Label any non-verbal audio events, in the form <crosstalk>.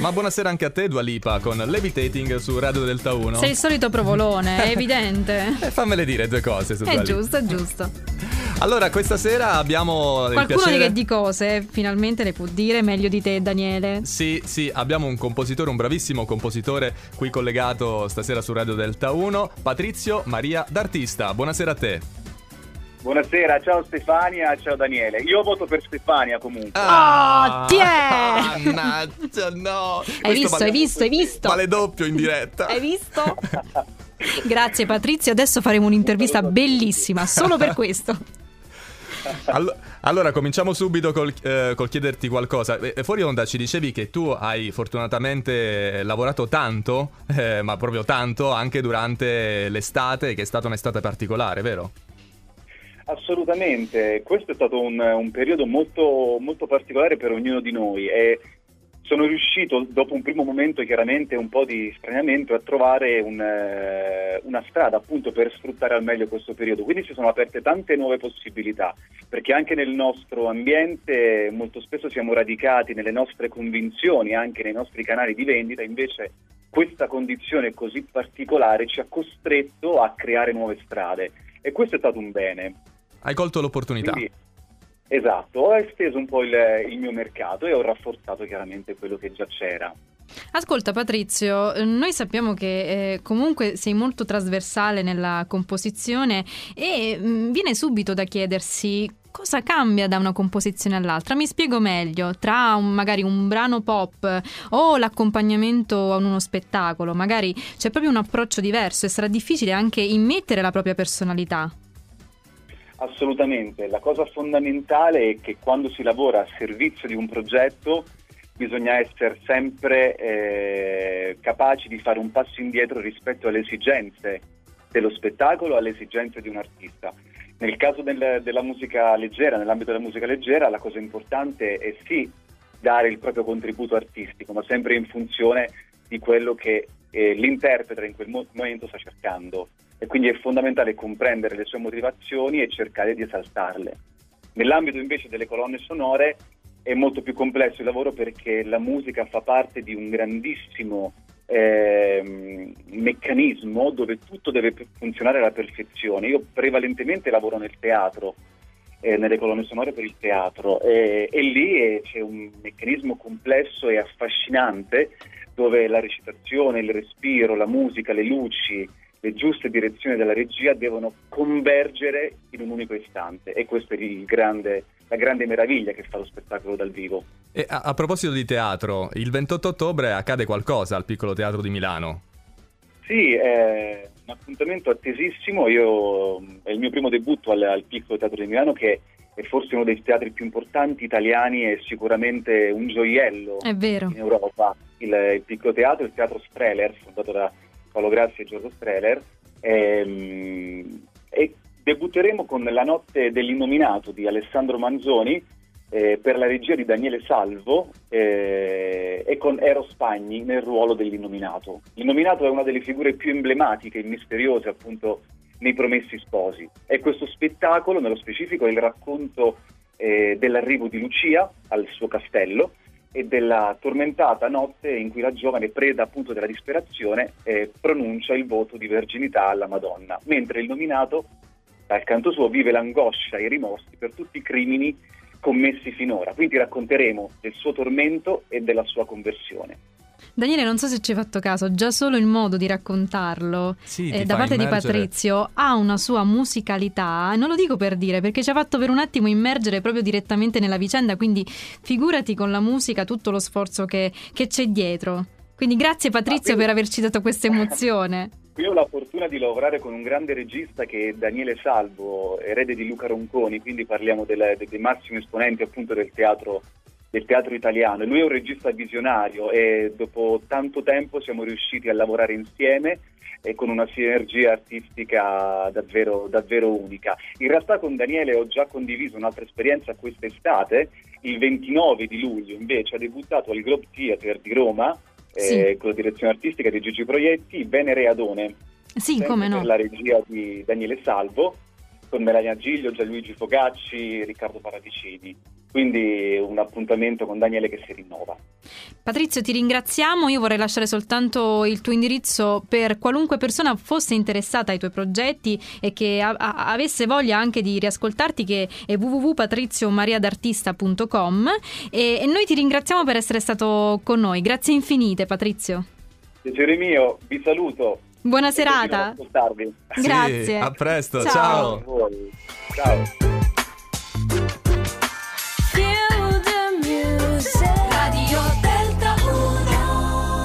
Ma buonasera anche a te, Dua Lipa, con Levitating su Radio Delta 1. Sei il solito provolone, è evidente. <laughs> eh, fammele dire due cose su Dua È giusto, è giusto. Allora, questa sera abbiamo il Qualcuno piacere... che di cose finalmente le può dire meglio di te, Daniele. Sì, sì, abbiamo un compositore, un bravissimo compositore qui collegato stasera su Radio Delta 1, Patrizio Maria D'Artista. Buonasera a te. Buonasera, ciao Stefania, ciao Daniele. Io voto per Stefania comunque. Oh, ti è! Mannaggia, no! Hai visto, hai visto, hai visto? Vale doppio in diretta. Hai visto? Grazie Patrizio, adesso faremo un'intervista bellissima, solo per questo. Allo- allora, cominciamo subito col, eh, col chiederti qualcosa. Eh, fuori onda ci dicevi che tu hai fortunatamente lavorato tanto, eh, ma proprio tanto, anche durante l'estate, che è stata un'estate particolare, vero? Assolutamente, questo è stato un, un periodo molto, molto particolare per ognuno di noi e sono riuscito, dopo un primo momento chiaramente un po' di straniamento, a trovare un, eh, una strada appunto per sfruttare al meglio questo periodo. Quindi si sono aperte tante nuove possibilità, perché anche nel nostro ambiente molto spesso siamo radicati nelle nostre convinzioni, anche nei nostri canali di vendita, invece questa condizione così particolare ci ha costretto a creare nuove strade e questo è stato un bene. Hai colto l'opportunità. Quindi, esatto, ho esteso un po' il, il mio mercato e ho rafforzato chiaramente quello che già c'era. Ascolta Patrizio, noi sappiamo che eh, comunque sei molto trasversale nella composizione e mh, viene subito da chiedersi cosa cambia da una composizione all'altra. Mi spiego meglio, tra un- magari un brano pop o l'accompagnamento a uno spettacolo, magari c'è proprio un approccio diverso e sarà difficile anche immettere la propria personalità. Assolutamente, la cosa fondamentale è che quando si lavora a servizio di un progetto bisogna essere sempre eh, capaci di fare un passo indietro rispetto alle esigenze dello spettacolo, alle esigenze di un artista. Nel caso del- della musica leggera, nell'ambito della musica leggera, la cosa importante è sì dare il proprio contributo artistico, ma sempre in funzione di quello che eh, l'interprete in quel mo- momento sta cercando. E quindi è fondamentale comprendere le sue motivazioni e cercare di esaltarle. Nell'ambito invece delle colonne sonore è molto più complesso il lavoro perché la musica fa parte di un grandissimo ehm, meccanismo dove tutto deve funzionare alla perfezione. Io prevalentemente lavoro nel teatro, eh, nelle colonne sonore per il teatro e, e lì eh, c'è un meccanismo complesso e affascinante dove la recitazione, il respiro, la musica, le luci, le giuste direzioni della regia devono convergere in un unico istante e questa è il grande- la grande meraviglia che fa lo spettacolo dal vivo. E a, a proposito di teatro, il 28 ottobre accade qualcosa al Piccolo Teatro di Milano. Sì, è un appuntamento attesissimo, Io, è il mio primo debutto al, al Piccolo Teatro di Milano che è forse uno dei teatri più importanti italiani e sicuramente un gioiello È vero. in Europa. Il, il Piccolo Teatro, il Teatro Streller, fondato da Paolo Grassi e Giorgio Streller, ehm, e debutteremo con La notte dell'innominato di Alessandro Manzoni eh, per la regia di Daniele Salvo eh, e con Ero Spagni nel ruolo dell'innominato. L'innominato è una delle figure più emblematiche e misteriose appunto nei Promessi Sposi e questo spettacolo nello specifico è il racconto eh, dell'arrivo di Lucia al suo castello e della tormentata notte in cui la giovane, preda appunto della disperazione, eh, pronuncia il voto di verginità alla Madonna, mentre il nominato, dal canto suo, vive l'angoscia e i rimorsi per tutti i crimini commessi finora. Quindi racconteremo del suo tormento e della sua conversione. Daniele, non so se ci hai fatto caso, già solo il modo di raccontarlo Sì, eh, da parte di immergere- Patrizio ha una sua musicalità, non lo dico per dire, perché ci ha fatto per un attimo immergere proprio direttamente nella vicenda, quindi figurati con la musica tutto lo sforzo che, che c'è dietro. Quindi grazie Patrizio Ah, per averci dato questa emozione. <laughs> Io ho la fortuna di lavorare con un grande regista che è Daniele Salvo, erede di Luca Ronconi, quindi parliamo del- de- dei massimi esponenti appunto del teatro, del teatro italiano. Lui è un regista visionario e dopo tanto tempo siamo riusciti a lavorare insieme e con una sinergia artistica davvero, davvero unica. In realtà con Daniele ho già condiviso un'altra esperienza quest'estate, il 29 di luglio invece ha debuttato al Globe Theatre di Roma eh, Sì. con la direzione artistica di Gigi Proietti, Venere Adone, Sì, come no. per la regia di Daniele Salvo, con Melania Giglio, Gianluigi Fogacci, Riccardo Paradicini. Quindi un appuntamento con Daniele che si rinnova. Patrizio, ti ringraziamo. Io vorrei lasciare soltanto il tuo indirizzo per qualunque persona fosse interessata ai tuoi progetti e che a- a- avesse voglia anche di riascoltarti, che è www.patriziomariadartista.com. E-, e noi ti ringraziamo per essere stato con noi. Grazie infinite, Patrizio. Piacere mio, vi saluto. Buona serata. Grazie. Sì, a presto, ciao. ciao. Ciao.